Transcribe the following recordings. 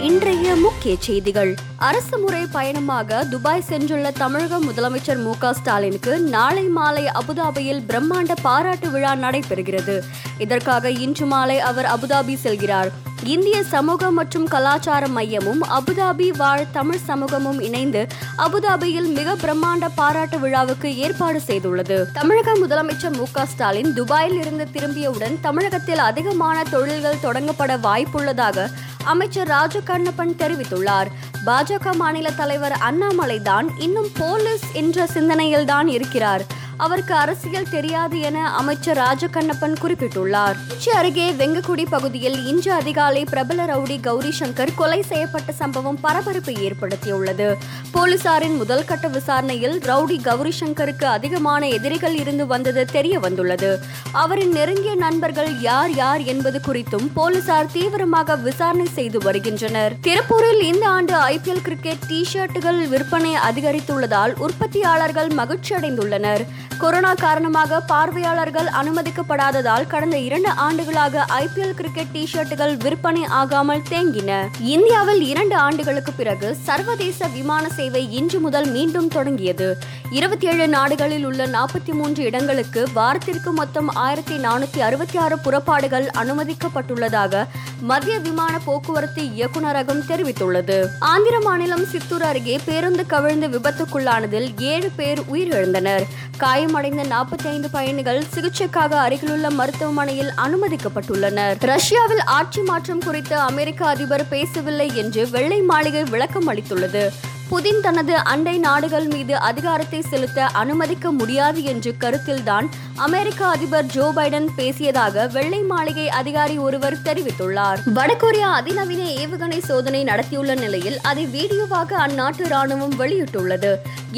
இன்றைய முக்கிய செய்திகள். அரசு முறை பயணமாக துபாய் சென்றுள்ள தமிழக முதலமைச்சர் மு ஸ்டாலினுக்கு நாளை மாலை அபுதாபியில் பிரம்மாண்ட பாராட்டு விழா நடைபெறுகிறது. இதற்காக இன்று மாலை அவர் அபுதாபி செல்கிறார். இந்திய சமூக மற்றும் கலாச்சார மையமும் அபுதாபி வாழ் தமிழ் சமூகமும் இணைந்து அபுதாபியில் மிக பிரம்மாண்ட பாராட்டு விழாவுக்கு ஏற்பாடு செய்துள்ளது. தமிழக முதலமைச்சர் மு ஸ்டாலின் துபாயில் இருந்து திரும்பியவுடன் தமிழகத்தில் அதிகமான தொழில்கள் தொடங்கப்பட வாய்ப்புள்ளதாக அமைச்சர் ராஜு கண்ணப்பன் தெரிவித்துள்ளார். பாஜக மாநில தலைவர் அண்ணாமலை தான் இன்னும் போலீஸ் என்ற சிந்தனையில் தான் இருக்கிறார். அவருக்கு அரசியல் தெரியாது என அமைச்சர் ராஜகண்ணப்பன் குறிப்பிட்டுள்ளார். திருச்சி அருகே வெங்கக்குடி பகுதியில் இன்று அதிகாலை பிரபல ரவுடி கௌரி சங்கர் கொலை செய்யப்பட்ட சம்பவம் பரபரப்பை ஏற்படுத்தியுள்ளது. போலீசாரின் முதல் கட்ட விசாரணையில் ரவுடி கௌரி சங்கருக்கு அதிகமான எதிரிகள் இருந்து வந்தது தெரிய வந்துள்ளது. அவரின் நெருங்கிய நண்பர்கள் யார் யார் என்பது குறித்தும் போலீசார் தீவிரமாக விசாரணை செய்து வருகின்றனர். திருப்பூரில் இந்த ஆண்டு ஐபிஎல் கிரிக்கெட் டி ஷர்ட்டுகள் விற்பனை அதிகரித்துள்ளதால் உற்பத்தியாளர்கள் மகிழ்ச்சி அடைந்துள்ளனர் கொரோனா காரணமாக பார்வையாளர்கள் அனுமதிக்கப்படாததால் கடந்த இரண்டு ஆண்டுகளாக ஐபிஎல் கிரிக்கெட் டி ஷர்ட்டுகள் விற்பனை ஆகாமல் தேங்கின. இந்தியாவில் இரண்டு ஆண்டுகளுக்கு பிறகு சர்வதேச விமான சேவை இன்று முதல் மீண்டும் தொடங்கியது. இருபத்தி ஏழு நாடுகளில் உள்ள நாற்பத்தி மூன்று இடங்களுக்கு வாரத்திற்கு மொத்தம் ஆயிரத்தி நானூத்தி அறுபத்தி ஆறு புறப்பாடுகள் அனுமதிக்கப்பட்டுள்ளதாக மத்திய விமான போக்குவரத்து இயக்குநரகம் தெரிவித்துள்ளது. ஆந்திர மாநிலம் சித்தூர் அருகே பேருந்து கவிழ்ந்து விபத்துக்குள்ளானதில் ஏழு பேர் உயிரிழந்தனர். காயமடைந்த நாற்பத்தி ஐந்து பயணிகள் சிகிச்சைக்காக அருகிலுள்ள மருத்துவமனையில் அனுமதிக்கப்பட்டுள்ளனர். ரஷ்யாவில் ஆட்சி மாற்றம் குறித்து அமெரிக்க அதிபர் பேசவில்லை என்று வெள்ளை மாளிகை விளக்கம் அளித்துள்ளது. புதின் தனது அண்டை நாடுகள் மீது அதிகாரத்தை செலுத்த அனுமதிக்க முடியாது என்று கருத்தில்தான் அமெரிக்க அதிபர் ஜோ பைடன் பேசியதாக வெள்ளை மாளிகை அதிகாரி ஒருவர் தெரிவித்துள்ளார். வடகொரியா அதிநவீன ஏவுகணை சோதனை நடத்தியுள்ள நிலையில் அதை வீடியோவாக அந்நாட்டு ராணுவம் வெளியிட்டுள்ளது.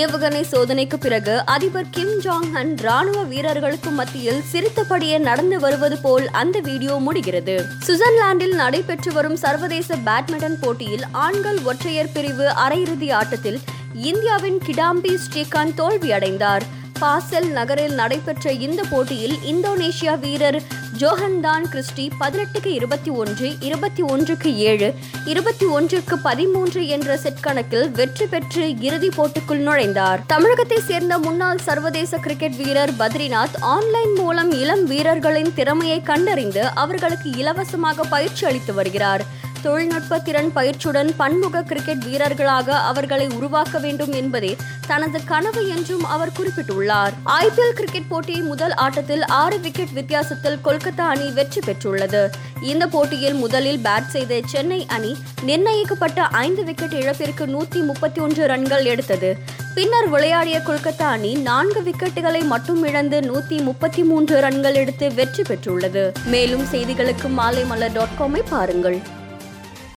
ஏவுகணை சோதனைக்கு பிறகு அதிபர் கிம் ஜாங் ஹன் ராணுவ வீரர்களுக்கு மத்தியில் சிரித்தபடியே நடந்து வருவது போல் அந்த வீடியோ முடிகிறது. சுவிட்சர்லாந்தில் நடைபெற்று வரும் சர்வதேச பேட்மிண்டன் போட்டியில் ஆண்கள் ஒற்றையர் பிரிவு அரையிறுதி ஆட்டத்தில் இந்தியாவின் கிடாம்பி ஸ்ரீகாந்த் தோல்வியடைந்தார். பாசெல் நகரில் நடைபெற்ற இந்த போட்டியில் இந்தோனேஷியா வீரர் ஜோஹன்தான் கிறிஸ்டி பதினெட்டுக்கு இருபத்தி ஒன்று இருபத்தி ஒன்றுக்கு ஏழு இருபத்தி ஒன்றுக்கு பதிமூன்று என்ற செட் கணக்கில் வெற்றி பெற்று இறுதிப் போட்டிக்குள் நுழைந்தார். தமிழகத்தை சேர்ந்த முன்னாள் சர்வதேச கிரிக்கெட் வீரர் பத்ரிநாத் ஆன்லைன் மூலம் இளம் வீரர்களின் திறமையை கண்டறிந்து அவர்களுக்கு இலவசமாக பயிற்சி அளித்து வருகிறார். தொழில்நுட்ப திறன் பயிற்சியுடன் பன்முக கிரிக்கெட் வீரர்களாக அவர்களை உருவாக்க வேண்டும் என்பதே தனது கனவு என்றும் அவர் குறிப்பிட்டுள்ளார். ஐபிஎல் கிரிக்கெட் போட்டி முதல் ஆட்டத்தில் ஆறு விக்கெட் வித்தியாசத்தில் கொல்கத்தா அணி வெற்றி பெற்றுள்ளது. இந்த போட்டியில் முதலில் பேட் செய்த சென்னை அணி நிர்ணயிக்கப்பட்ட ஐந்து விக்கெட் இழப்பிற்கு நூத்தி முப்பத்தி ஒன்று ரன்கள் எடுத்தது. பின்னர் விளையாடிய கொல்கத்தா அணி நான்கு விக்கெட்டுகளை மட்டும் இழந்து நூத்தி முப்பத்தி மூன்று ரன்கள் எடுத்து வெற்றி பெற்றுள்ளது. மேலும் செய்திகளுக்கு மாலை மலர் டாட் காமை பாருங்கள்.